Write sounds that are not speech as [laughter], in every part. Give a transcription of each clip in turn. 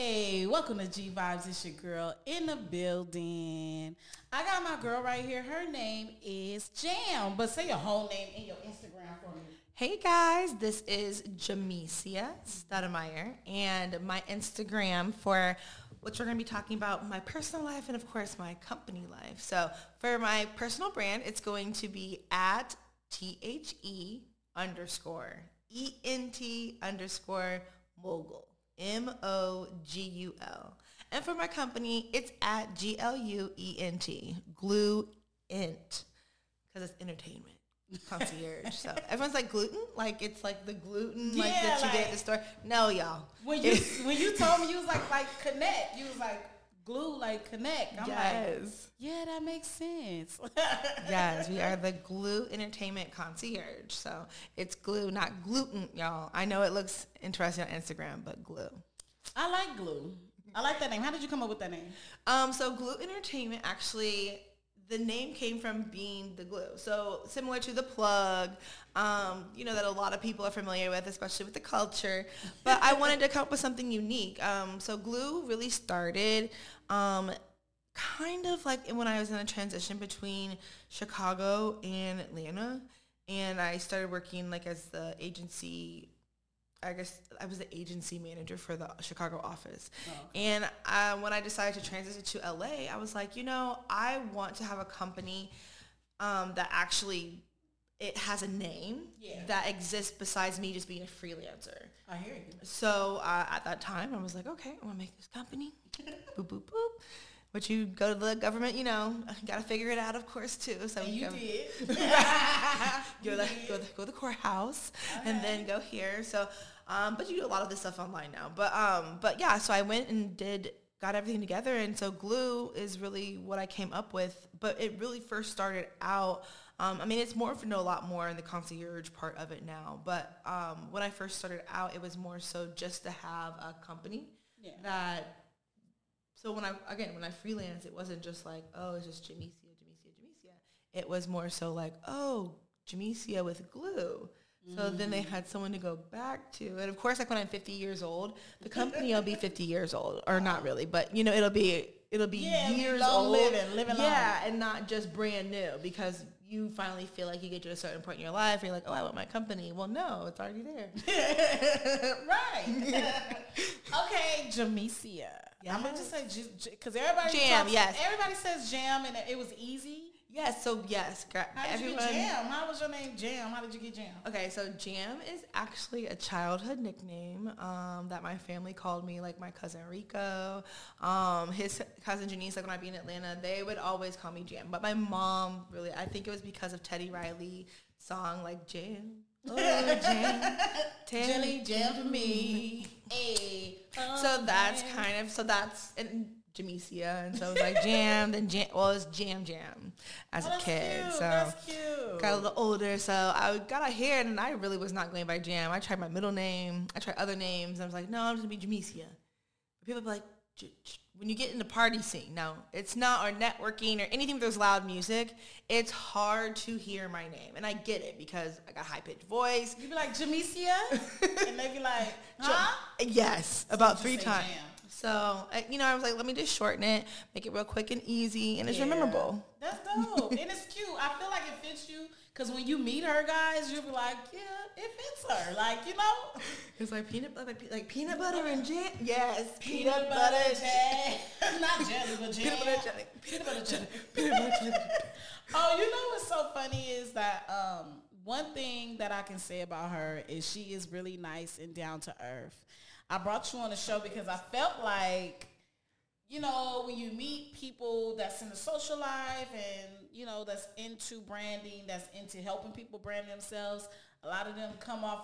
Hey, welcome to G Vibez. It's your girl in the building. I got my girl right here. Her name is Jam. But say your whole name and your Instagram for me. Hey guys, this is Jamesia Stoudemire and my Instagram for which we're going to be talking about my personal life and of course my company life. So for my personal brand, it's going to be at T-H-E underscore E-N-T underscore mogul. M-O-G-U-L. And for my company, it's at G-L-U-E-N-T. Glue Int. Because it's entertainment concierge. so [laughs] everyone's like gluten, like it's like the gluten like Yeah, that you get at the store. No, y'all. When you [laughs] when you told me you was like like connect, you was like glue like connect. I'm like, yes. yeah, that makes sense. [laughs] yes, we are the glue entertainment concierge. So it's glue, not gluten, y'all. I know it looks interesting on Instagram, but glue. I like glue. I like that name. How did you come up with that name? Um, so glue entertainment actually the name came from being the glue. So similar to the plug, um, you know, that a lot of people are familiar with, especially with the culture. But I wanted to come up with something unique. Um, so glue really started um, kind of like when I was in a transition between Chicago and Atlanta. And I started working like as the agency I guess I was the agency manager for the Chicago office. And uh, when I decided to transition to LA, I was like, you know, I want to have a company um, that actually it has a name Yeah. that exists besides me just being a freelancer. I hear you. So uh, at that time, I was like, okay, I want to make this company. [laughs] boop, boop, boop. But you go to the government, you know, [laughs] got to figure it out, of course, too. So And you go- did. [laughs] go to the, go, to, go to the courthouse and then go here. So, um, but you do a lot of this stuff online now. But um, but yeah, so I went and did got everything together, and so glue is really what I came up with. But it really first started out. Um, I mean, it's more know a lot more in the concierge part of it now. But um, when I first started out, it was more so just to have a company Yeah. that. So when I again when I freelance, it wasn't just like oh it's just Jamesia, Jamesia, Jamesia. It was more so like oh Jamesia with glue. So then they had someone to go back to, and of course, like when I'm 50 years old, the company will be [laughs] 50 years old, or not really, but you know it'll be it'll be Yeah, years long old, living, living long. yeah, and not just brand new because you finally feel like you get to a certain point in your life, and you're like, oh, I want my company. Well, no, it's already there. [laughs] right. [laughs] okay, Jamesia. I'm gonna just say because everybody Jam, talks- yes. Everybody says jam, and it was easy. Yes, so yes, gra- How did everyone. you get jam? How was your name Jam? How did you get jam? Okay, so Jam is actually a childhood nickname um, that my family called me, like my cousin Rico, um, his cousin Janice, like when I'd be in Atlanta, they would always call me Jam. But my mom, really, I think it was because of Teddy Riley song, like Jam. [laughs] Oh, Jam. Teddy Jelly jam for me. Hey. So that's kind of, so that's, and Jamesia, and so it was like [laughs] Jam, then Jam, well, it was Jam Jam as Oh, a kid. cute. So that's cute. got a little older, so I got a hair, and I really was not going by Jam. I tried my middle name. I tried other names. And I was like, no, I'm just gonna be Jamesia. But people be like, when you get in the party scene, now it's not or networking or anything with those loud music. It's hard to hear my name, and I get it because I got high pitched voice. You be like Jamesia, [laughs] and they be like, huh? Yes, about three times. Jam. So you know, I was like, let me just shorten it, make it real quick and easy, and it's Yeah. memorable. That's dope, and it's cute. I feel like it fits you because when you meet her, guys, you'll be like, yeah, it fits her. Like you know, [laughs] It's like peanut butter, like peanut butter and jam. Yes, peanut butter jelly, [laughs] not jelly, but jam. [laughs] Peanut butter jelly. Peanut butter jelly. Peanut butter jelly. Oh, you know what's so funny is that um, one thing that I can say about her is she is really nice and down to earth. I brought you on the show because I felt like, you know, when you meet people that's in the social life and, you know, that's into branding, that's into helping people brand themselves, a lot of them come off,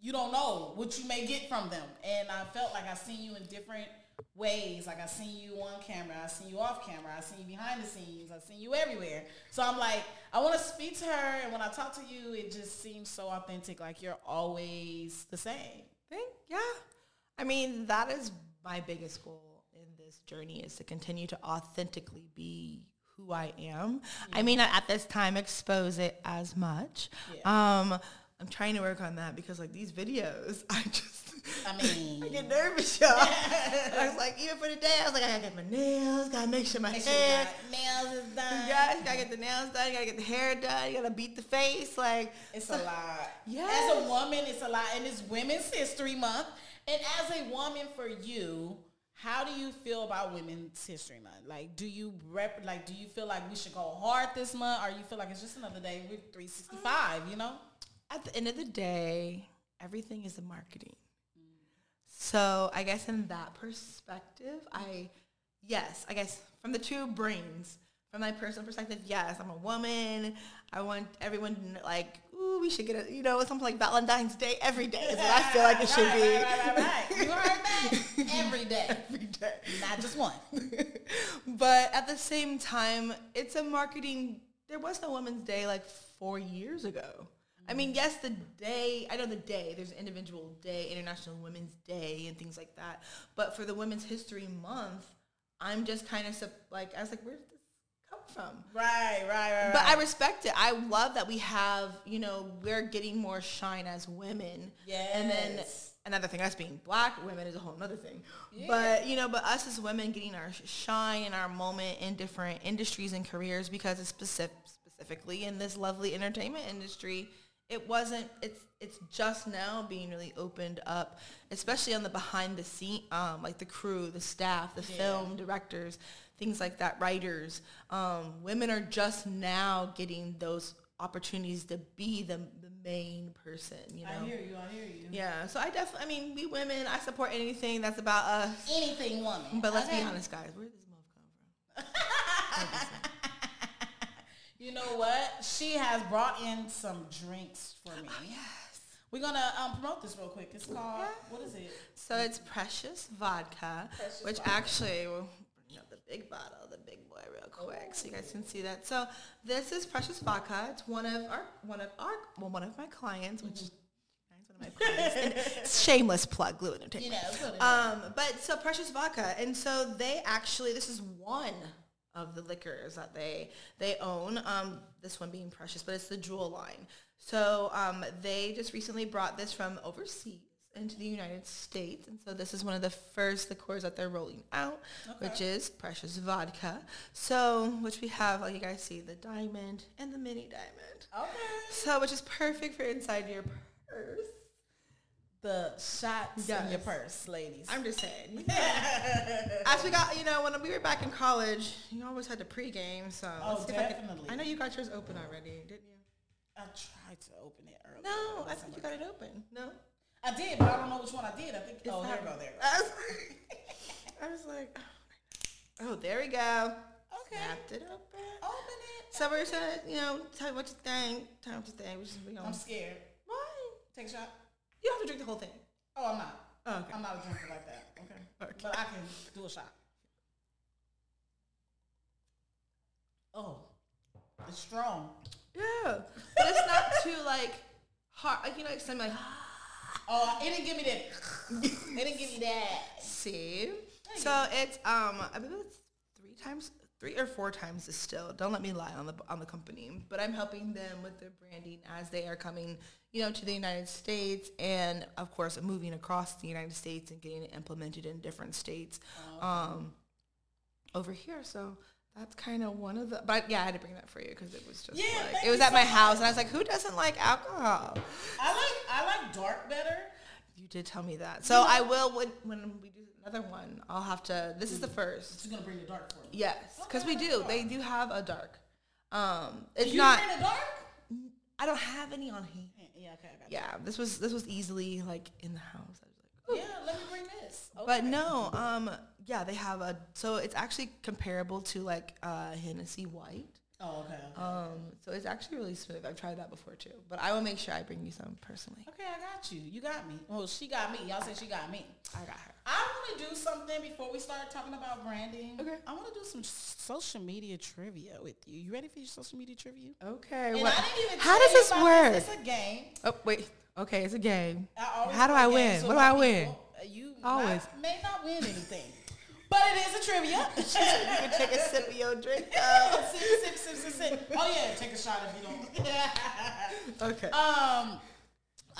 you don't know what you may get from them. And I felt like I seen you in different ways. Like I seen you on camera, I seen you off camera, I seen you behind the scenes, I seen you everywhere. So I'm like, I want to speak to her, and when I talk to you, it just seems so authentic. Like you're always the same. Think, yeah. I mean, that is my biggest goal in this journey is to continue to authentically be who I am. I mean, at this time, expose it as much. Um, I'm trying to work on that because like these videos, [laughs] I just I mean, [laughs] I get nervous, y'all. [laughs] I was like, even for the day, I was like, I gotta get my nails, gotta make sure my make hair. your nails is done. You gotta get the nails done, you gotta get the hair done, you gotta beat the face, like It's a lot. Yeah. As a woman, it's a lot. And it's Women's History Month. And as a woman for you, how do you feel about Women's History Month? Like, do you rep, like, do you feel like we should go hard this month, or you feel like it's just another day with 365? You know? at the end of the day, everything is a marketing. So I guess in that perspective, I yes, I guess from the two brains, from my personal perspective, yes, I'm a woman. I want everyone like, we should get a you know something like Valentine's Day every day is what I feel like it should right, be. Right, right, right, right. You heard that? [laughs] Every day, Every day. not just one. [laughs] but at the same time, it's a marketing. There was no Women's Day like four years ago. I mean, yes, the day, I know the day, there's an individual day, International Women's Day and things like that. But for the Women's History Month, I'm just kind of like, I was like, where did this come from? Right, right, right. But I respect it. I love that we have, you know, we're getting more shine as women. And then another thing, us being black women is a whole other thing. Yeah. But, you know, but us as women getting our shine and our moment in different industries and careers because it's specific, specifically in this lovely entertainment industry, it wasn't, it's, it's just now being really opened up, especially on the behind the scene, um, like the crew, the staff, the film directors, things like that, writers. Um, women are just now getting those opportunities to be the, the main person, you know? I hear you. I hear you. Yeah, so I definitely, I mean, we women, I support anything that's about us. Anything woman. But let's Okay. be honest, guys, where did this move come from? [laughs] You know what? She has brought in some drinks for me. Oh, yes. We're gonna um, promote this real quick. It's called what is it? So it's Precious Vodka, Precious which Vodka. actually will bring up the big bottle, the big boy, real quick, so you guys can see that. So this is Precious Vodka. It's one of our one of our well, one of my clients, which is one of my clients. Shameless plug, Glue Entertainment. You know, Um, but so Precious Vodka, and so they actually this is one of the liquors that they they own. Um, this one being Precious, but it's the Jewel line. So um, they just recently brought this from overseas into the United States, and so this is one of the first liqueurs that they're rolling out, which is Precious Vodka. So which we have, like you guys see, the diamond and the mini diamond. okay. So which is perfect for inside your purse. The shots in your purse, ladies. I'm just saying. you know. [laughs] As we got, you know, when we were back in college, you always had to pregame. So Oh, if I definitely. I know you got yours open already, didn't you? I tried to open it earlier. No, I think you got it open. No. I did, but I don't know which one I did. I think. It's oh, there go. There. I was like, [laughs] I was like, oh, oh, there we go. Okay. Snapped it open. Open it. So we're trying to, you know, tell you what you think. Tell me what you think. We're just, we I'm scared. why? Take a shot. You don't have to drink the whole thing. Oh, I'm not. Oh, okay. I'm not a drinker like that. Okay. [laughs] Okay. But I can do a shot. Oh, it's strong. Yeah, but it's not too like hard. Like you know, like something like [laughs] Oh, it didn't give me that. [laughs] it didn't give me that. See? So it's um I believe it's three times three or four times distilled. Don't let me lie on the on the company. But I'm helping them with their branding as they are coming, you know, to the United States and of course moving across the United States and getting it implemented in different states. Um over here. So that's kind of one of the, but yeah, I had to bring that for you because it was just Yeah, like, it was at my house and I was like, who doesn't like alcohol? I like I like dark better. You did tell me that. So I will, when, when we do another one, I'll have to, this is the first. She's gonna bring the dark for me. Yes, because we do. that's They do have a dark. Um, it's you not. dark? I don't have any on hand. Yeah, okay, I got Yeah, this was this was easily like in the house. I was like, you. Yeah, let me bring this. but no, um, yeah, they have a. So it's actually comparable to like uh, Hennessy White. Oh, okay. okay. Um, so it's actually really smooth. I've tried that before too. But I will make sure I bring you some personally. Okay, I got you. You got me. Well, she got me. Y'all said she got me. I got her. I want to do something before we start talking about branding. Okay. I want to do some social media trivia with you. You ready for your social media trivia? Okay. And what- I didn't even how does this work? It's a game. Oh wait. Okay, it's a game. How do I games win? with What do I win? people. You Always. Not, may not win anything, but it is a trivia. [laughs] You can take a sip of your drink. [laughs] though. sip, sip, sip, sip, sip. Oh yeah, take a shot if you don't. [laughs] okay. um,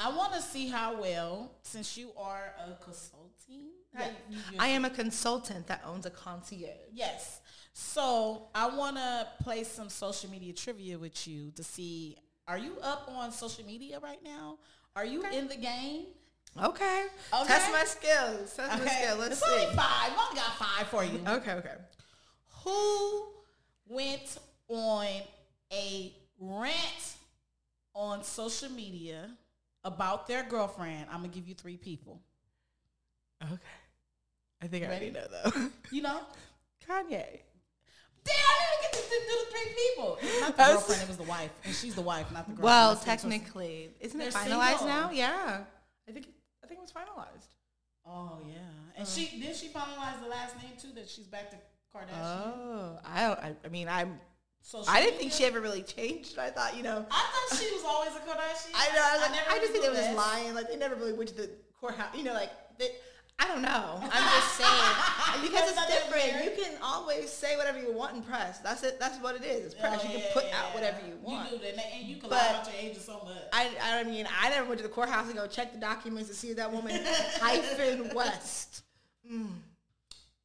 I want to see how well, since you are a consulting. Yeah. you- you- I am a consultant that owns a concierge. Yes. So I want to play some social media trivia with you to see. Are you up on social media right now? Are you in the game? Okay. Okay. Test my skills. Test my skills. Let's it's only see. five. I only got five for you. Okay, okay. Who went on a rant on social media about their girlfriend? I'm gonna give you three people. Okay. I think I already know though. You know? [laughs] Kanye. Damn, I didn't get to do the three people. Not the [laughs] girlfriend, it was the wife. And she's the wife, not the girlfriend. Well, That's the twist. technically, isn't it They're finalized single. now? Yeah. I think I think it was finalized. Oh yeah, and uh. she did she finalize the last name too that she's back to Kardashian. Oh, I don't. I, I mean, I'm. Social I didn't think she ever really changed. I thought, you know. I thought she was always a Kardashian. I know. I, was like, never I, just really think they just lying. Like they never really went to the courthouse. You know, like they, I don't know. [laughs] I'm just saying because it's thought they were different. You can always say whatever you want in press. That's it. That's what it is. It's press. Oh, you can put yeah, out whatever you want. You do that, and you can lie about your age so much. I, I mean, I never went to the courthouse to go check the documents to see if that woman [laughs] hyphen West. Mm.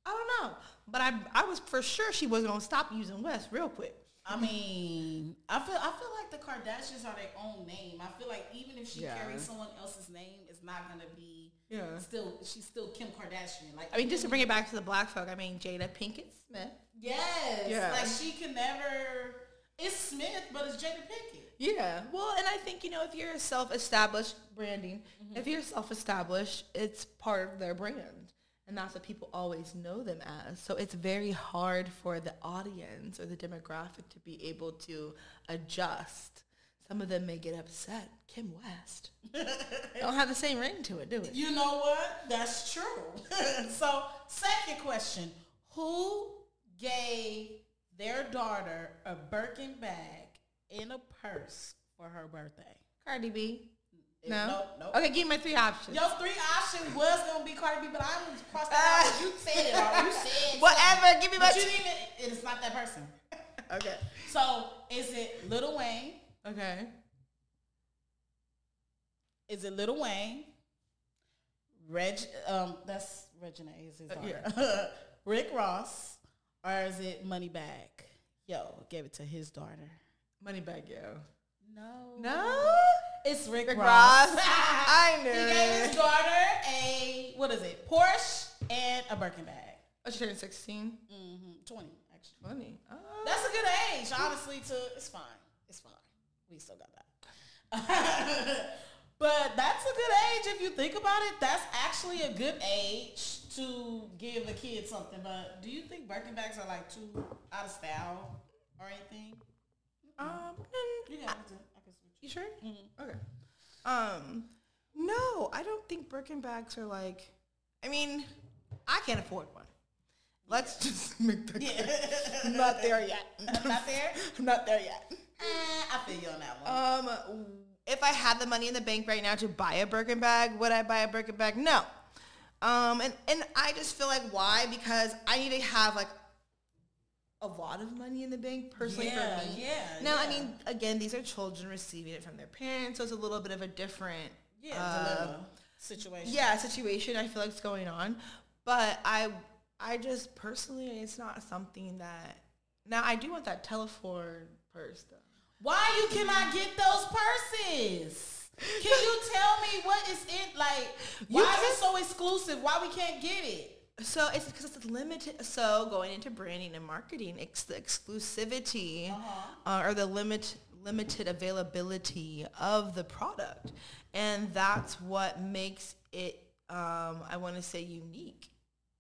I don't know, but I I was for sure she wasn't gonna stop using West real quick. I mean, I feel I feel like the Kardashians are their own name. I feel like even if she Yeah. carries someone else's name, it's not gonna be. Yeah. Still, she's still Kim Kardashian. Like I mean, just to bring it back to the black folk, I mean Jada Pinkett Smith. yes, Yeah. like she can never. It's Smith, but it's Jada Pinkett. Yeah. Well, and I think, you know, if you're a self-established branding, mm-hmm. if you're self-established, it's part of their brand. And that's what people always know them as. So it's very hard for the audience or the demographic to be able to adjust. Some of them may get upset. Kim West. [laughs] don't have the same ring to it, do it? You know what? That's true. [laughs] so, second question: Who gave their daughter a Birkin bag in a purse for her birthday? Cardi B. It- No. Nope. nope. Okay, give me my three options. Your three options was gonna be Cardi B, but I was crossed that out. You said it. You said [laughs] Whatever. Give me my. But you didn't even. It's not that person. okay. So, is it Lil Wayne? Okay. Is it Lil Wayne? Reg, um, that's Reginae is his Uh, daughter. [laughs] Rick Ross, or is it Moneybagg? Yo, gave it to his daughter. Moneybagg, yo. No, No? it's Rick, Rick Ross. Ross. [laughs] I knew he gave his daughter a what is it? Porsche and a Birkin bag. Oh, she turned 16? Mm-hmm. Twenty actually. Funny. Oh. That's a good age, honestly. To it's fine. It's fine. We still got that. [laughs] but that's a good age if you think about it. That's actually a good age to give a kid something. But do you think Birkin bags are like too out of style or anything? Um, You mm, got to. I can switch. you sure? Mhm. Okay. Um, no, I don't think Birkin bags are like. I mean, I can't afford one. Let's just [laughs] make that clear. Yeah. [laughs] I'm not there yet. Not there? I'm not there yet. Eh, I feel you on that one. Um, if I had the money in the bank right now to buy a Birkin bag, would I buy a Birkin bag? No. Um, and, and I just feel like why? Because I need to have like a lot of money in the bank personally Yeah, for me. yeah, Now, I mean, again, these are children receiving it from their parents, so it's a little bit of a different yeah, uh, situation. yeah situation I feel like is going on. But I I just personally it's not something that now I do want that Telfar purse though. Why you cannot get those purses? Can you tell me what is in like? You Why is it so exclusive? Why we can't get it? So it's because it's limited. So going into branding and marketing, it's the exclusivity uh, or the limit limited availability of the product, and that's what makes it. Um, I want to say unique,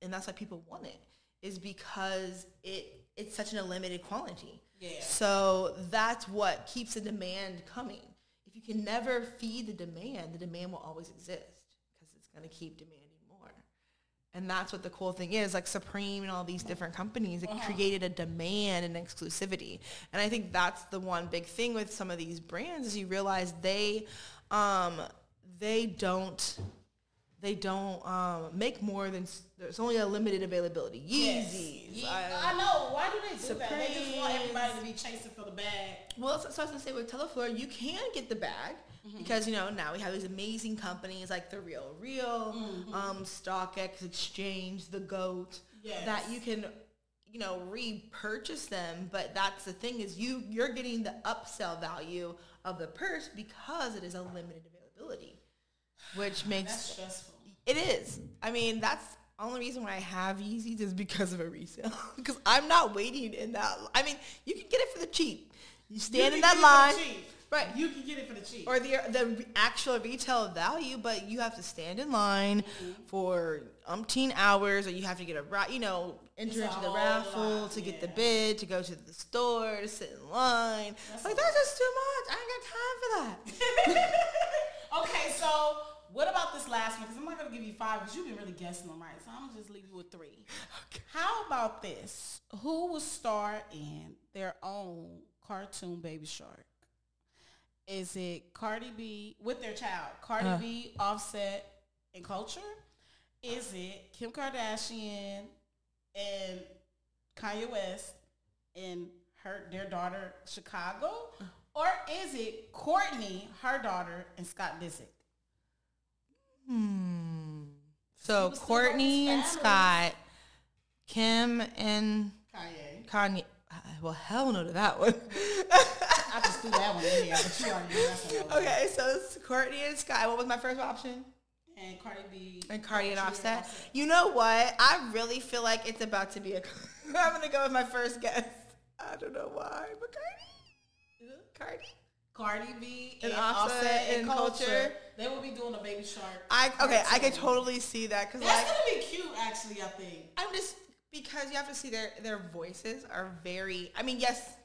and that's why people want it is because it it's such an limited quantity. Yeah. So that's what keeps the demand coming. If you can never feed the demand, the demand will always exist because it's going to keep demanding more. And that's what the cool thing is, like Supreme and all these different companies, it created a demand and exclusivity. And I think that's the one big thing with some of these brands is you realize they, um, they don't, they don't um, make more than there's only a limited availability. Yeezys. Ye- I- I, know. Why do they do that? They just want everybody to be chasing for the bag. Well, so, so I was gonna say with Telfar, you can get the bag, mm-hmm. because you know now we have these amazing companies like the Real Real, mm-hmm. um, StockX Exchange, the Goat, yes. that you can you know repurchase them. But that's the thing is you you're getting the upsell value of the purse because it is a limited availability, which makes that's stressful. It is. I mean, that's only reason why I have Yeezys is because of a resale. [laughs] Because I'm not waiting in that. I mean, you can get it for the cheap. You stand you in that line. Right. You can get it for the cheap. Or the the actual retail value, but you have to stand in line mm-hmm. for umpteen hours, or you have to get a ra- you know enter into the raffle lot. to yeah. get the bid, to go to the store, to sit in line. That's like that's just too much. I ain't got time for that. [laughs] okay, so what about this last one? Because I'm not going to give you five because you've been really guessing them right. So I'm going to just leave you with three. Okay. How about this? Who will star in their own cartoon Baby Shark? Is it Cardi B with their child? Cardi uh. B, Offset, and Kulture? Is it Kim Kardashian and Kanye West and her their daughter Chicago? Or is it Kourtney, her daughter, and Scott Disick? Hmm. So Kourtney and Scott, Kim and Kanye. Kanye. Uh, well, hell no to that one. [laughs] I just threw that one in there, but you already knew Okay, so it's Kourtney and Scott. What was my first option? And Cardi B. And Cardi and Offset. Offset. You know what? I really feel like it's about to be a. [laughs] I'm gonna go with my first guess. I don't know why, but Cardi. Cardi. Cardi B and, and Offset, Offset and, Kulture. Kulture. They will be doing a Baby Shark. I okay, I can totally see that because that's like, gonna be cute. Actually, I think I'm just because you have to see their their voices are very. I mean, yes,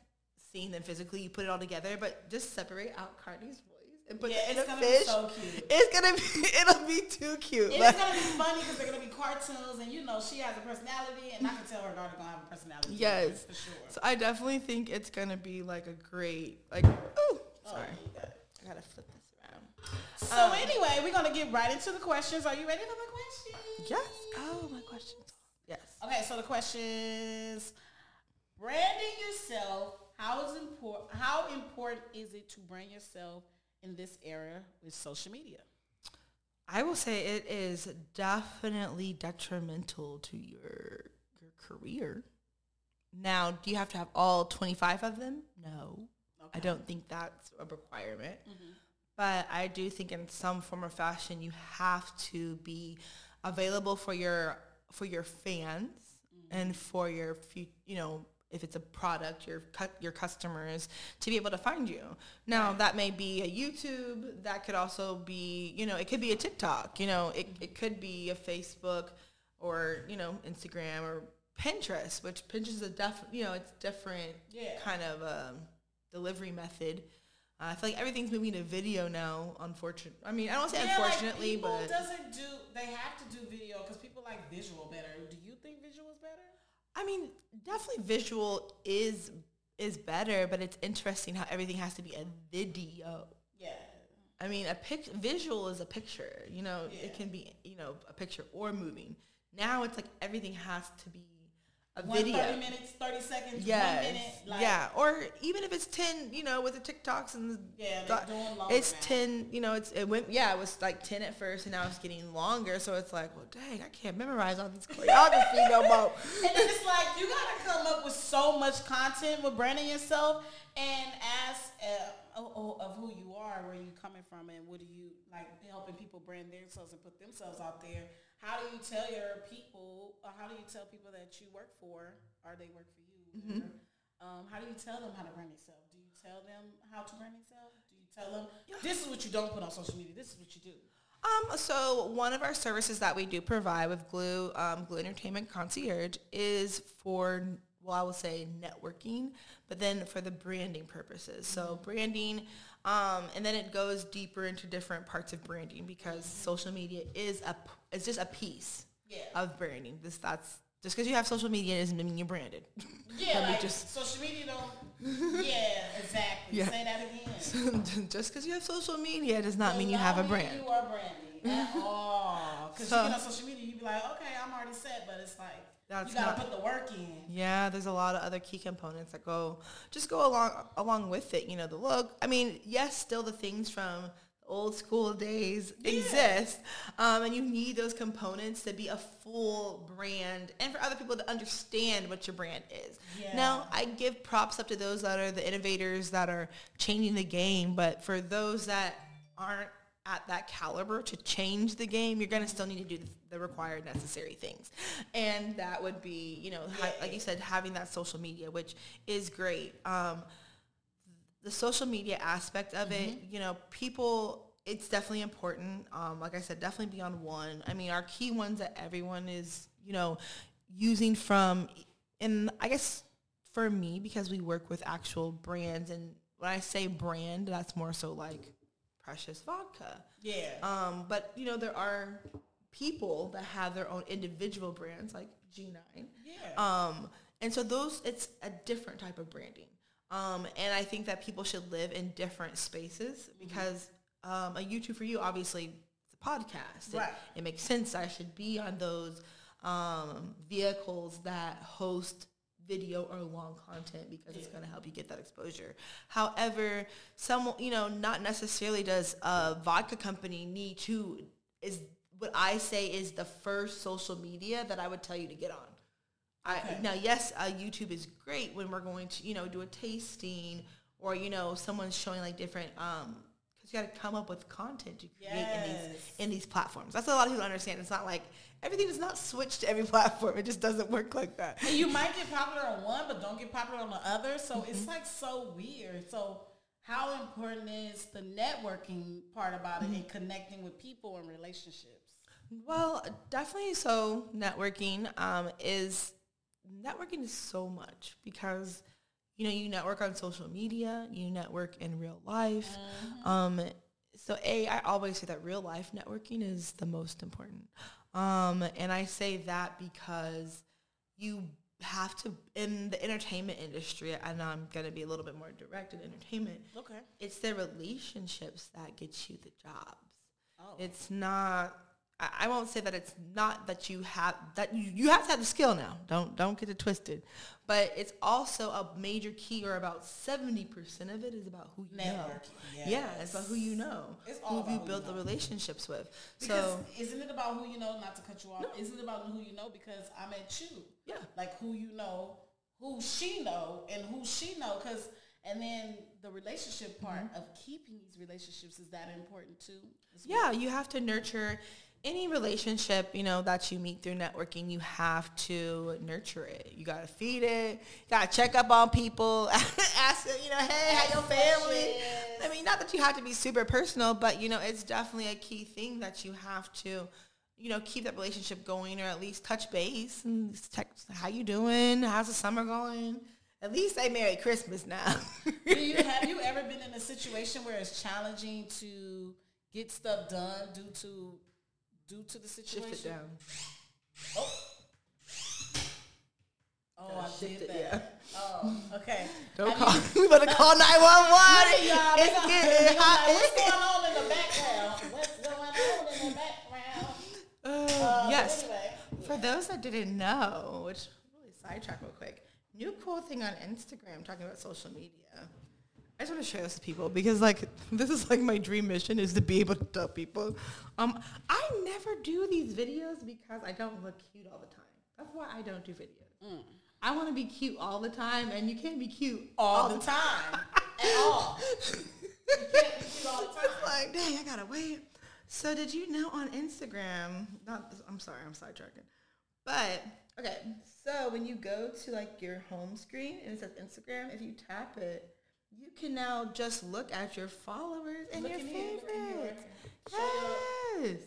seeing them physically, you put it all together, but just separate out Cardi's voice and put yeah, it in a fish. So it's gonna be [laughs] it'll be too cute. It's like, gonna be funny because they're gonna be cartoons, and you know she has a personality, and I can tell her daughter gonna have a personality. Yes, for sure. So I definitely think it's gonna be like a great like. Ooh, sorry, oh, I gotta flip this around. So um, anyway, we're gonna get right into the questions. Are you ready for the questions? Yes. Oh, my questions. Yes. Okay, so the questions: branding yourself. How is important? How important is it to brand yourself in this era with social media? I will say it is definitely detrimental to your your career. Now, do you have to have all 25 of them? No. I don't think that's a requirement. Mm-hmm. But I do think in some form or fashion you have to be available for your for your fans mm-hmm. and for your you know if it's a product, your your customers to be able to find you. Now right. that may be a YouTube, that could also be, you know, it could be a TikTok, you know, it, it could be a Facebook or, you know, Instagram or Pinterest, which Pinterest is a def, you know, it's different yeah. kind of um, delivery method. Uh, I feel like everything's moving to video now. Unfortunately, I mean, I don't say yeah, unfortunately, like but doesn't do. They have to do video because people like visual better. Do you think visual is better? I mean, definitely visual is is better, but it's interesting how everything has to be a video. Yeah. I mean, a pic visual is a picture. You know, yeah. it can be you know a picture or moving. Now it's like everything has to be a one video. 30 minutes, 30 seconds, yes. one minute. Like, yeah, or even if it's 10, you know, with the TikToks and the, yeah, the, it's now. 10, you know, it's, it went, yeah, it was like 10 at first and now it's getting longer. So it's like, well, dang, I can't memorize all these choreography no more. [laughs] And it's like, you got to come up with so much content with branding yourself and ask uh, of who you are, where you're coming from, and what do you, like helping people brand themselves and put themselves out there how do you tell your people, or how do you tell people that you work for, or they work for you? Mm-hmm. Um, how do you tell them how to brand themselves? Do you tell them how to brand themselves? Do you tell them this is what you don't put on social media? This is what you do. Um, so one of our services that we do provide with Glue, um, Glue Entertainment Concierge is for, well, I will say networking, but then for the branding purposes. So mm-hmm. branding, um, and then it goes deeper into different parts of branding because social media is a it's just a piece yeah. of branding. This that's just because you have social media doesn't mean you're branded. [laughs] Yeah, like just social media don't. [laughs] yeah, exactly. Yeah. Say that again. [laughs] just because you have social media does not does mean you have a brand. You are branding at all. Because so, you get on social media, you'd be like, okay, I'm already set, but it's like that's you gotta not, put the work in. Yeah, there's a lot of other key components that go just go along along with it. You know, the look. I mean, yes, still the things from old school days exist. Um, and you need those components to be a full brand and for other people to understand what your brand is. Yeah. Now, I give props up to those that are the innovators that are changing the game, but for those that aren't at that caliber to change the game, you're going to still need to do the, required necessary things. And that would be, you know, ha- like you said, having that social media, which is great. Um, the social media aspect of it, you know, people, it's definitely important. Um, like I said, definitely be on one. I mean, our key ones that everyone is, you know, using from, and I guess for me, because we work with actual brands, and when I say brand, that's more so like Precious Vodka. Yeah. Um, but you know, there are people that have their own individual brands, like G9. Yeah. Um, and so those, it's a different type of branding. Um, and I think that people should live in different spaces because um, a YouTube for you, obviously, it's a podcast. It- Right. It, makes sense. I should be on those um, vehicles that host video or long content because it's going to help you get that exposure. However, some, you know, not necessarily does a vodka company need to, is what I say is the first social media that I would tell you to get on. I, Okay. now, yes, uh, YouTube is great when we're going to, you know, do a tasting or, you know, someone's showing like different, um, you got to come up with content to create in these, in these platforms. That's what a lot of people understand. It's not like everything is not switched to every [laughs] platform. It just doesn't work like that. And you might get popular on one, but don't get popular on the other. So Mm-hmm. it's like so weird. So how important is the networking part about Mm-hmm. it and connecting with people and relationships? Well, definitely. So networking um, is networking is so much because you know you network on social media, you network in real life. Um, so a, I always say that real life networking is the most important, um, and I say that because you have to in the entertainment industry, and I'm gonna be a little bit more direct in entertainment. Okay. It's the relationships that get you the jobs. Oh. It's not. I won't say that it's not that you have that you, you have to have the skill now. Don't don't get it twisted. But it's also a major key, or about seventy percent of it is about who you know. Networking, Yeah, it's about who you know. It's who all who you built the know. relationships with. Because so isn't it about who you know? Not to cut you off. Isn't it about who you know? Because I met you. Yeah. Like who you know, who she know, and who she know. Because and then the relationship part Mm-hmm. of keeping these relationships is that important too. as well? yeah, you have to nurture any relationship, you know, that you meet through networking, you have to nurture it. You gotta feed it. You gotta check up on people. [laughs] ask, them, you know, hey, how your family? I mean, not that you have to be super personal, but you know, it's definitely a key thing that you have to, you know, keep that relationship going, or at least touch base and text, how you doing? How's the summer going? At least say Merry Christmas now. Do you [laughs] have you ever been in a situation where it's challenging to get stuff done due to due to the situation? Shift it down. Oh, oh I did it, that. Oh, okay. [laughs] Don't call. We [laughs] better call [laughs] nine one one. It's getting hot. like, What's going on in the background? What's going on in the background? Uh, Uh, yes. Anyway, For those that didn't know, which really sidetrack real quick, new cool thing on Instagram talking about social media. I just want to share this with people because like [laughs] this is like my dream mission is to be able to tell people. Um, I never do these videos because I don't look cute all the time. That's why I don't do videos. I want to be cute all the time, and you can't be cute all the time, [laughs] at all. [laughs] You can't be cute all the time. It's like, dang, I gotta wait. So did you know on Instagram? Not, I'm sorry, I'm sidetracking. But okay, so when you go to like your home screen and it says Instagram, if you tap it, you can now just look at your followers and Look your in here, look in here. favorites. Yes.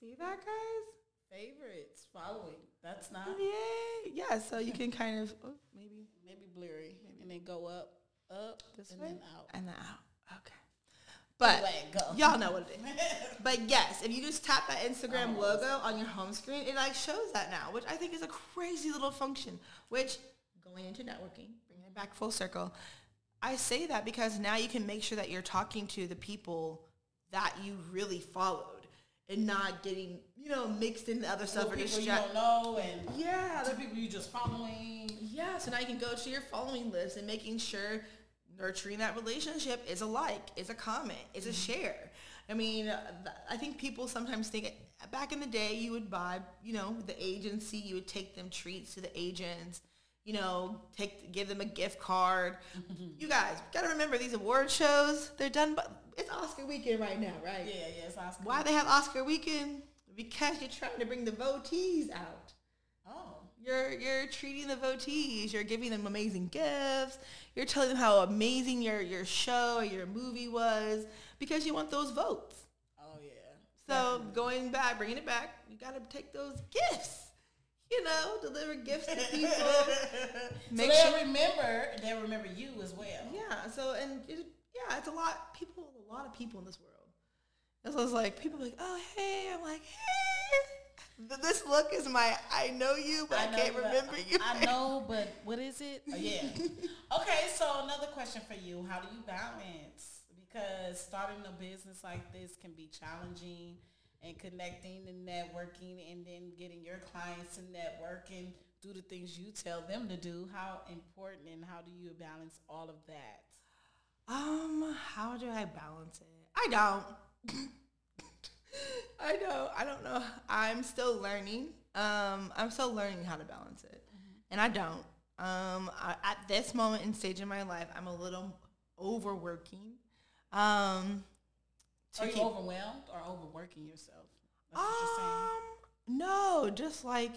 See that, guys? Favorites, following. That's not Yay! Yeah. So you can kind of oh, maybe maybe blurry, and then go up, up, this and way then out. and then out. Okay. But y'all know what it is. [laughs] But yes, if you just tap that Instagram logo on your home screen, it like shows that now, which I think is a crazy little function. Which going into networking, bringing it back full circle, I say that because now you can make sure that you're talking to the people that you really followed and not getting you know mixed into other stuff or people you don't know, and Yeah, the people you just following. yeah, so now you can go to your following list and making sure nurturing that relationship is a like, is a comment, is a share. I mean, uh, I think people sometimes think back in the day you would buy, you know, the agency, you would take them treats to the agents, you know, take give them a gift card. [laughs] you guys got to remember these award shows, they're done but it's Oscar weekend right now, right? Yeah, yeah, it's Oscar. Why they have Oscar weekend? Because you're trying to bring the votees out. Oh. You're you're treating the votees. You're giving them amazing gifts. You're telling them how amazing your your show or your movie was because you want those votes. Oh yeah. So going back, bringing it back, you got to take those gifts. You know, deliver gifts to [laughs] people. Make so they'll remember. They'll remember you as well. Yeah. So and it, yeah, it's a lot. People, a lot of people in this world. And so it's like people like, oh hey, I'm like hey. This look is my I know you, but I, I can't remember you. I know, but what is it? Oh, [laughs] yeah. okay, so another question for you: How do you balance? Because starting a business like this can be challenging, and connecting and networking, and then getting your clients to network and do the things you tell them to do. How important and how do you balance all of that? Um, how do I balance it? I don't. [laughs] I know. I don't know. I'm still learning. Um, I'm still learning how to balance it, mm-hmm. and I don't. Um, I, at this moment in stage in my life, I'm a little overworking. Um, Are you overwhelmed or overworking yourself? um, no, just like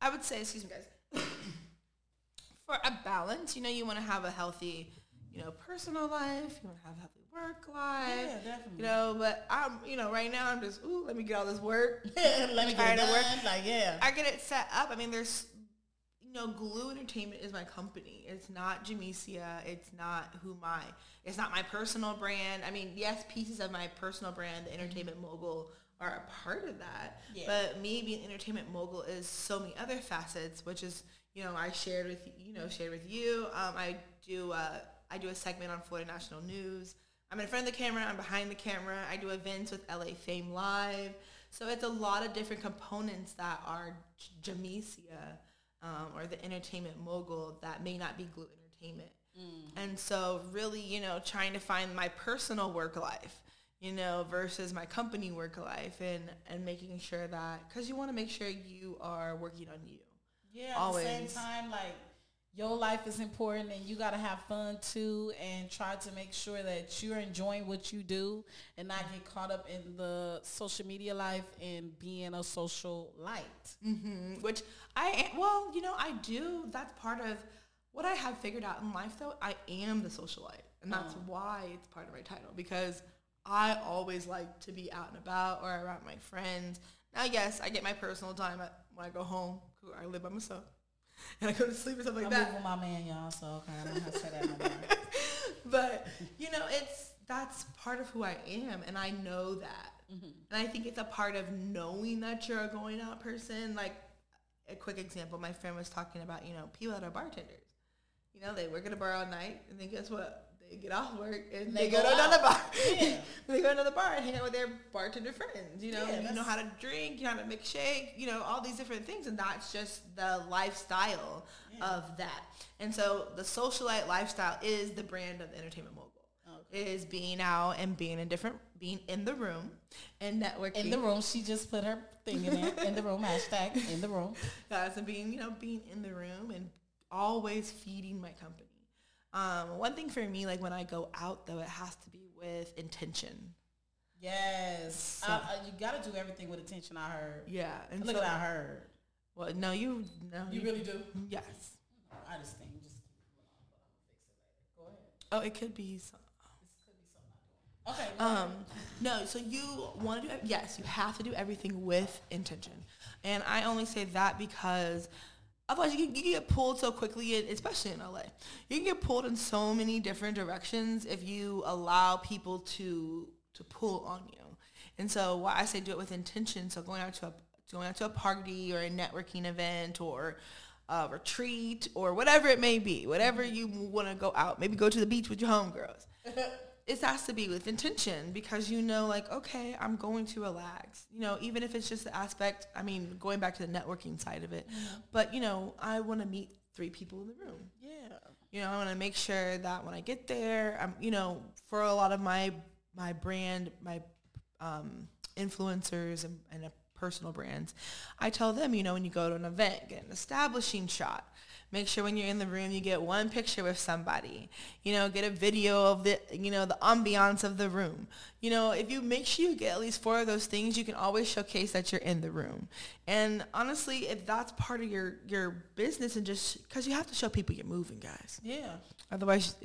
I would say. Excuse me, guys. [coughs] For a balance, you know, you want to have a healthy you know, personal life. You want to have a healthy work life. Yeah, definitely. You know, but I'm, you know, right now I'm just, ooh, let me get all this work. [laughs] let me get it done. Work. Like, yeah. I get it set up. I mean, there's, know, Glue Entertainment is my company. It's not Jamesia. It's not who my, it's not my personal brand. I mean, yes, pieces of my personal brand, the Entertainment Mogul, are a part of that. Yeah. But me being Entertainment Mogul is so many other facets, which is, you know, I shared with, you know, shared with you. Um, I do, uh, I do a segment on Florida National News. I'm in front of the camera. I'm behind the camera. I do events with LA Fame Live. So it's a lot of different components that are Jamesia um, or the entertainment mogul that may not be Glue Entertainment. Mm. And so really, you know, trying to find my personal work life, you know, versus my company work life and, and making sure that, because you want to make sure you are working on you. Yeah, Always. at the same time, like your life is important and you got to have fun too and try to make sure that you're enjoying what you do and not get caught up in the social media life and being a social light. Mm-hmm. Which I, well, you know, I do. That's part of what I have figured out in life though. I am the socialite and that's oh. why it's part of my title because I always like to be out and about or around my friends. Now, yes, I get my personal time when I go home. I live by myself. [laughs] and I go to sleep or something like I'm that. with my man, y'all. So okay, I don't have to say that no [laughs] but you know, it's that's part of who I am, and I know that. Mm-hmm. And I think it's a part of knowing that you're a going out person. Like a quick example, my friend was talking about, you know, people that are bartenders. You know, they work at a bar all night, and then guess what? They get off work and they, they go, go, to another bar. [laughs] Yeah. [laughs] they go to another bar and hang out with their bartender friends. You know, yeah, you know how to drink, you know how to make shake, you know, all these different things, and that's just the lifestyle yeah. of that. And so the socialite lifestyle is the brand of the entertainment mogul. Okay. Is being out and being in different, being in the room and networking. In the room, she just put her thing in in the room, hashtag in the room. [laughs] Guys, and being, you know, being in the room and always feeding my company um, one thing for me, like when I go out though, it has to be with intention. Yes, so, uh, you got to do everything with intention. I heard. Yeah, and look so, at I heard. Well, no, you no, you, you really do. Yes. I just think just Go ahead. Oh, it could be. Some, Okay. Um, no, so you want to do yes, you have to do everything with intention, and I only say that because Otherwise, you can, you can get pulled so quickly, especially in LA. You can get pulled in so many different directions if you allow people to to pull on you. And so, why I say do it with intention. So, going out to a going out to a party or a networking event or a retreat or whatever it may be, whatever mm-hmm. you want to go out. Maybe go to the beach with your homegirls. [laughs] it has to be with intention because you know like okay i'm going to relax you know even if it's just the aspect i mean going back to the networking side of it mm-hmm. but you know i want to meet three people in the room yeah you know i want to make sure that when i get there i'm you know for a lot of my my brand, my um, influencers and, and personal brands, I tell them, you know, when you go to an event, get an establishing shot. Make sure when you're in the room, you get one picture with somebody. You know, get a video of the, you know, the ambiance of the room. You know, if you make sure you get at least four of those things, you can always showcase that you're in the room. And honestly, if that's part of your your business, and just because you have to show people you're moving, guys. Yeah. Otherwise,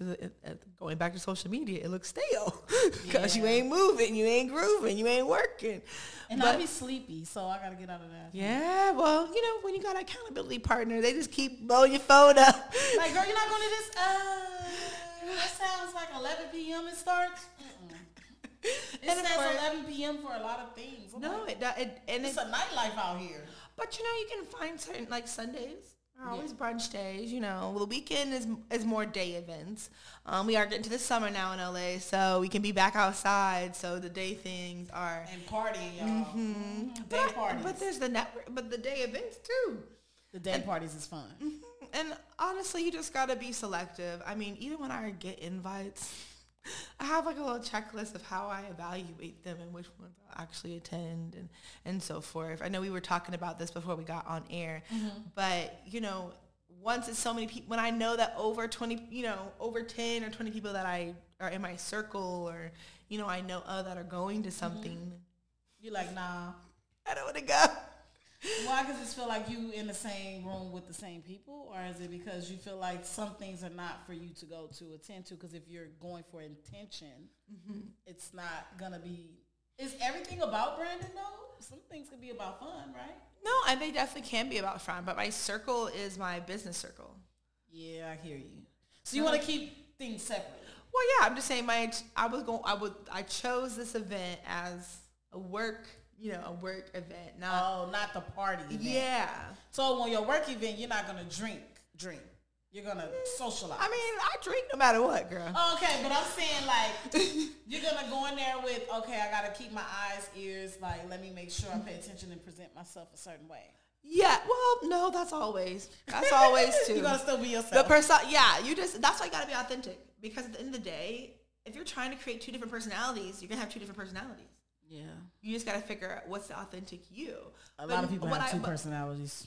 it, going back to social media, it looks stale [laughs] because Yeah. you ain't moving, you ain't grooving, you ain't working. And But- I be sleepy, so I gotta get out of that. yeah, well, you know, when you got an accountability partner, they just keep blowing your phone up. [laughs] Like, girl, you're not going to this? Uh, [sighs] that sounds like 11 p.m. it starts. Mm-mm. [laughs] It And says course- 11 p.m. for a lot of things. I'm no, like, it, it and it's it's a nightlife out here. But you know, you can find certain like Sundays are Yeah. always brunch days. You know, the weekend is is more day events. Um, we are getting to the summer now in LA, so we can be back outside. So the day things are. And partying, y'all. Mhm. Day But, I- parties. but there's the network, but the day events too. the day parties is fun. And honestly, you just gotta be selective. I mean, even when I get invites, [laughs] I have like a little checklist of how I evaluate them and which ones I'll actually attend and, and so forth. I know we were talking about this before we got on air, mm-hmm. but you know, once it's so many people, when I know that over 20, you know, over 10 or 20 people that I are in my circle or, you know, I know of that are going to mm-hmm. something, You're like, nah. I don't want to go. Why? Because just feel like you in the same room with the same people, or is it because you feel like some things are not for you to go to attend to? Because if you're going for intention, mm-hmm. it's not gonna be. Is everything about branding though? Some things could be about fun, right? No, and they definitely can be about fun, but my circle is my business circle. Yeah, I hear you. So you want to keep things separate? Well, yeah, I'm just saying my I was going I would I chose this event as a work, you know, a work event, not Oh, not the party event. yeah. So when your work event, you're not gonna drink, drink. You're gonna socialize. I mean, I drink no matter what, girl. Oh, okay, but I'm saying like [laughs] you're gonna go in there with okay, I gotta keep my eyes, ears, like let me make sure I pay attention and present myself a certain way. Yeah, well, no, that's always that's always [laughs] too. You're gonna still be yourself. the person, yeah, you just that's why you gotta be authentic because at the end of the day, if you're trying to create two different personalities, you're gonna have two different personalities. Yeah, You just gotta figure out what's the authentic you. a But lot of people what have I- two but- personalities.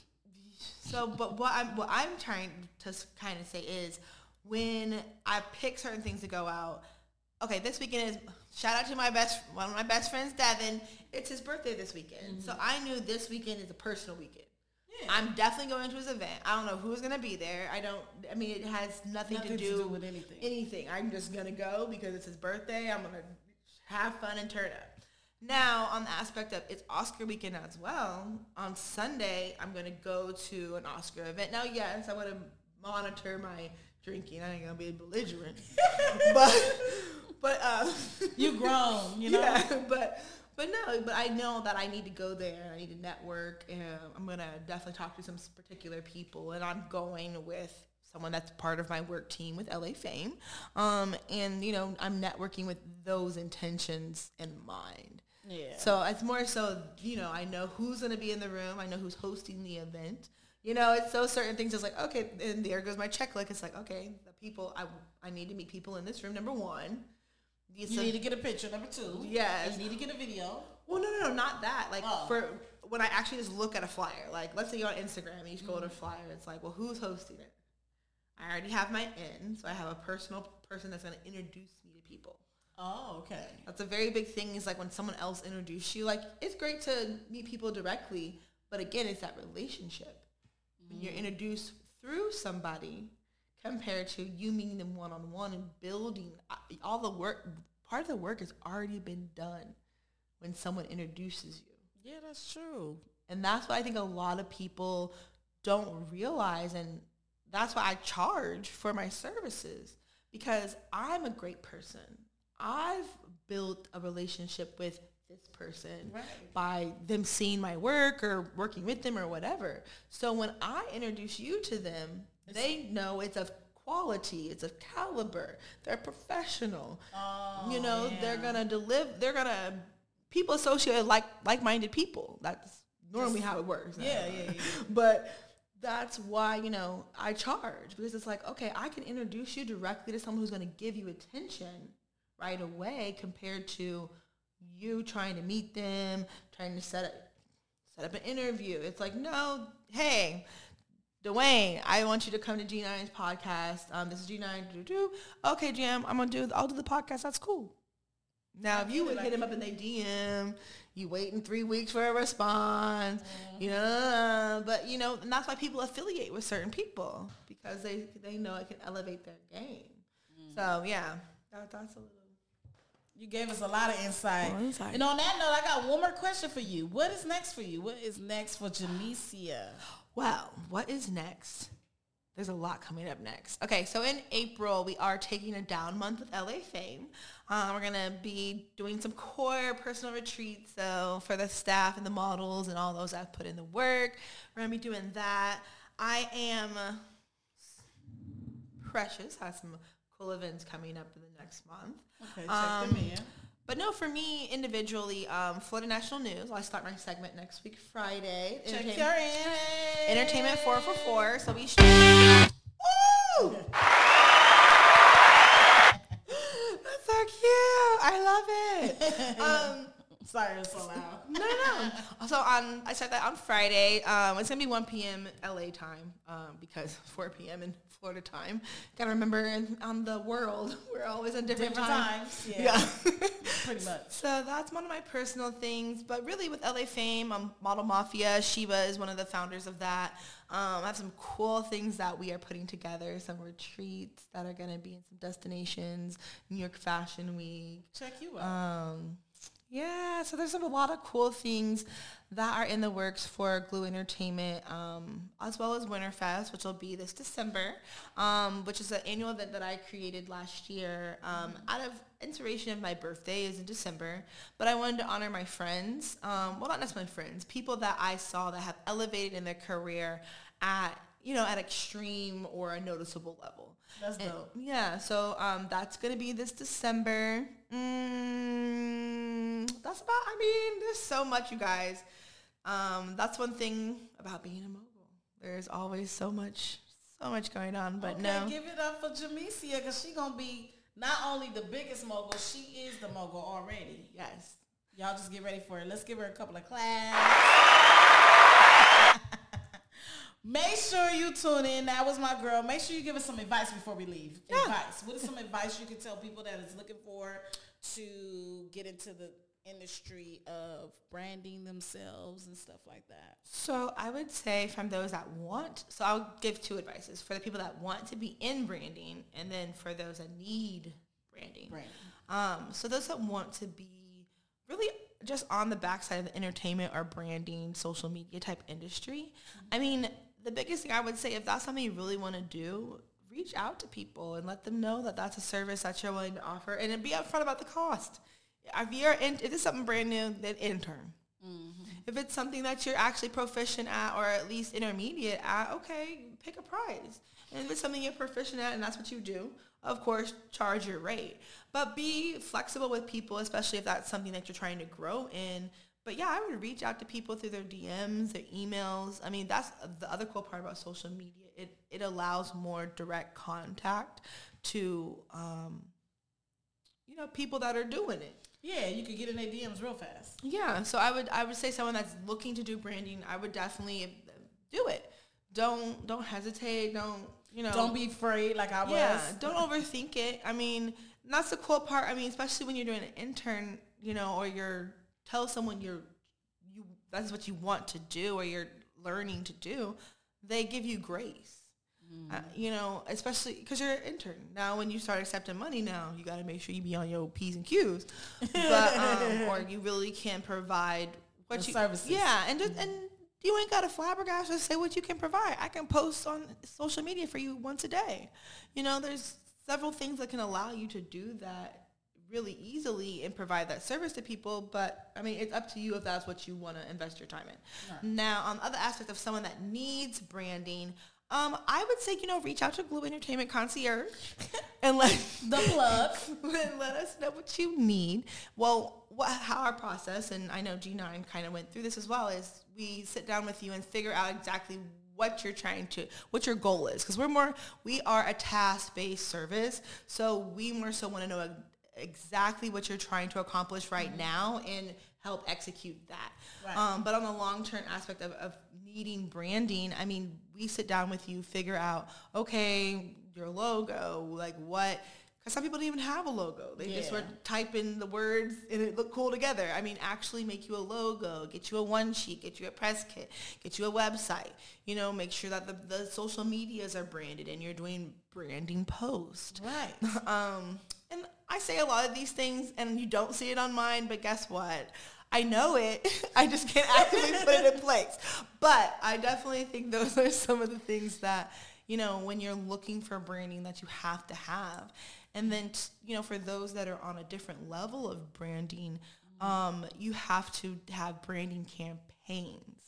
So, but what I'm what I'm trying to kind of say is when I pick certain things to go out. Okay, this weekend is shout out to my best one of my best friends, Devin. It's his birthday this weekend, so mm-hmm. I knew this weekend is a personal weekend. Yeah. I'm definitely going to his event. I don't know who's gonna be there. I don't. I mean, it has nothing, Nothing to, to do do with anything. Anything. I'm just gonna go because it's his birthday. I'm gonna have fun and turn up. Now, on the aspect of it's Oscar weekend as well, on Sunday, I'm going to go to an Oscar event. Now, yes, I want to monitor my drinking. I ain't going to be belligerent. [laughs] but, but, uh, [laughs] You grown, you know. yeah, but, but no, but I know that I need to go there. I need to network. And I'm going to definitely talk to some particular people. And I'm going with someone that's part of my work team with LA Fame. Um, and, you know, I'm networking with those intentions in mind. Yeah. So it's more so, you know, I know who's going to be in the room. I know who's hosting the event. You know, it's so certain things. It's like, okay, and there goes my checklist. It's like, okay, the people, I, I need to meet people in this room, number one. It's you a- need to get a picture. Number two. Yes. You need to get a video. well, no, no, no, not that. Like Oh. for when I actually just look at a flyer, like let's say you're on Instagram and you scroll to a flyer, it's like, well, who's hosting it? I already have my in, so I have a personal person that's going to introduce me to people. Oh, okay. That's a very big thing. Is like when someone else introduces you. Like it's great to meet people directly, but again, it's that relationship. When you're introduced through somebody, compared to you meeting them one on one and building uh, all the work. Part of the work has already been done when someone introduces you. Yeah, that's true. And that's what I think a lot of people don't realize. And that's why I charge for my services because I'm a great person. I've built a relationship with this person Right. by them seeing my work or working with them or whatever. So when I introduce you to them, they know it's of quality, it's of caliber, they're professional. Oh, you know, they're gonna deliver. They're gonna people associate like like-minded people. That's normally how it works. Yeah, yeah, yeah. [laughs] but that's why you know I charge because it's like okay, I can introduce you directly to someone who's gonna give you attention right away compared to you trying to meet them, trying to set up set up an interview. It's like, no, hey, Dwayne, I want you to come to G9's podcast. Um, this is G9. Do, do. Okay, GM, I'm gonna do. I'll do the podcast. That's cool. Now, if you would hit him up in their DM, you waiting three weeks for a response, mm-hmm. you know. But you know, and that's why people affiliate with certain people because they they know it can elevate their game. Mm. So yeah, that, that's a little. You gave us a lot of insight. Oh, insight. And on that note, I got one more question for you. What is next for you? What is next for Jamesia? Well, what is next? There's a lot coming up next. Okay, so in April, we are taking a down month with LA Fame. Um, we're gonna be doing some core personal retreats. So for the staff and the models and all those that put in the work, we're gonna be doing that. I am precious has some cool events coming up in the next month. Okay, check um, them in. But no, for me individually, um, Florida National News. I start my segment next week, Friday. Check your in. Entertainment four for four. So we. Sh- Woo! [laughs] That's so cute. I love it. [laughs] Um, Sorry, it's so loud. [laughs] no, no. So on, I said that on Friday. Um, it's gonna be 1 p.m. LA time um, because [laughs] 4 p.m. in Florida time. Gotta remember, in, on the world, [laughs] we're always on different, different times. times. Yeah, yeah. pretty much. So that's one of my personal things. But really, with LA Fame, um, Model Mafia, Shiva is one of the founders of that. Um, I have some cool things that we are putting together, some retreats that are going to be in some destinations, New York Fashion Week. Check you out. Um, yeah, so there's a lot of cool things that are in the works for Glue Entertainment, um, as well as Winterfest, which will be this December, um, which is an annual event that I created last year um, out of inspiration of my birthday is in December. But I wanted to honor my friends, um, well, not necessarily friends, people that I saw that have elevated in their career at you know, at extreme or a noticeable level. That's dope. yeah, so um, that's gonna be this December. Mm, that's about. I mean, there's so much, you guys. Um, that's one thing about being a mogul. There's always so much, so much going on. But okay, no, give it up for Jamesia because she gonna be not only the biggest mogul, she is the mogul already. Yes. Y'all just get ready for it. Let's give her a couple of claps. [laughs] Make sure you tune in. That was my girl. Make sure you give us some advice before we leave. Yeah. Advice. What is some advice you can tell people that is looking for to get into the industry of branding themselves and stuff like that? So I would say from those that want, so I'll give two advices for the people that want to be in branding and then for those that need branding. branding. Um, so those that want to be really just on the backside of the entertainment or branding, social media type industry, mm-hmm. I mean, the biggest thing I would say, if that's something you really want to do, reach out to people and let them know that that's a service that you're willing to offer and be upfront about the cost. If you're in, if it's something brand new, then intern. Mm-hmm. If it's something that you're actually proficient at or at least intermediate at, okay, pick a price. And if it's something you're proficient at and that's what you do, of course, charge your rate. But be flexible with people, especially if that's something that you're trying to grow in but yeah, I would reach out to people through their DMs, their emails. I mean, that's the other cool part about social media. It it allows more direct contact to um, you know people that are doing it. Yeah, you could get in their DMs real fast. Yeah, so I would I would say someone that's looking to do branding, I would definitely do it. Don't don't hesitate. Don't you know? Don't be afraid like I was. Yeah, don't [laughs] overthink it. I mean, that's the cool part. I mean, especially when you're doing an intern, you know, or you're tell someone you're you that's what you want to do or you're learning to do, they give you grace. Mm. Uh, you know, especially because you're an intern. Now, when you start accepting money, now you got to make sure you be on your p's and q's, but um, [laughs] or you really can provide what the you services. Yeah, and just, and you ain't got to flabbergast. Just say what you can provide. I can post on social media for you once a day. You know, there's several things that can allow you to do that really easily and provide that service to people. But I mean, it's up to you if that's what you want to invest your time in. Right. Now, on the other aspects of someone that needs branding, um, I would say, you know, reach out to Glue Entertainment Concierge [laughs] and let the plug and [laughs] let us know what you need. Well, what, how our process, and I know G9 kind of went through this as well, is we sit down with you and figure out exactly what you're trying to, what your goal is. Because we're more, we are a task-based service. So we more so want to know exactly what you're trying to accomplish right now and help execute that. Right. Um, but on the long term aspect of, of needing branding, I mean, we sit down with you, figure out, okay, your logo, like what, because some people don't even have a logo. They just Yeah. were typing the words and it looked cool together. I mean, actually make you a logo, get you a one sheet, get you a press kit, get you a website, you know, make sure that the, the social medias are branded and you're doing branding posts. Right. [laughs] Um, I say a lot of these things and you don't see it on mine, but guess what? I know it. [laughs] I just can't actively put it in [laughs] place. But I definitely think those are some of the things that, you know, when you're looking for branding that you have to have. And then, t- you know, for those that are on a different level of branding, um, you have to have branding campaigns.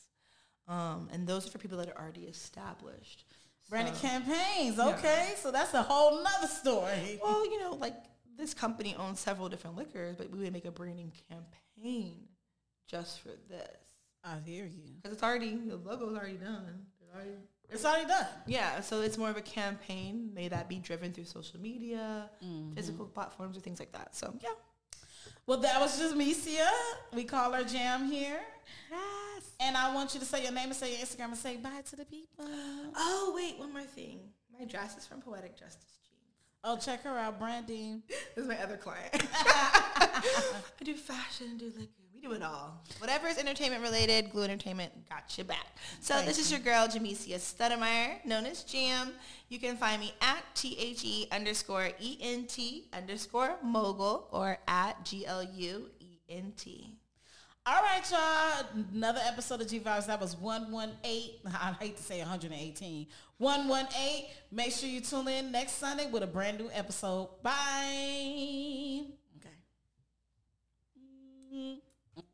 Um, and those are for people that are already established. Branded So- campaigns. Okay. So that's a whole nother story. well, you know, like this company owns several different liquors, but we would make a branding campaign just for this I hear you. because it's already the logo's already done. It's already- It's already done. yeah, so it's more of a campaign. May that be driven through social media, mm-hmm. physical platforms, or things like that. So yeah. Well, that was just Mesia. We call her Jam here. Yes. And I want you to say your name and say your Instagram and say bye to the people. Oh wait, one more thing. My dress is from Poetic Justice. Oh, check her out, Branding. [laughs] This is my other client. [laughs] I do fashion, do liquor. We do it all. Whatever is entertainment related, Glue Entertainment got you back. So Thank this is your girl, Jamesia Studemeyer, known as Jam. You can find me at T-H-E underscore E-N-T underscore mogul or at G-L-U-E-N-T. All right, y'all. Another episode of G Vibez. That was 118. [laughs] I hate to say 118. 118. Make sure you tune in next Sunday with a brand new episode. Bye. Okay. Mm.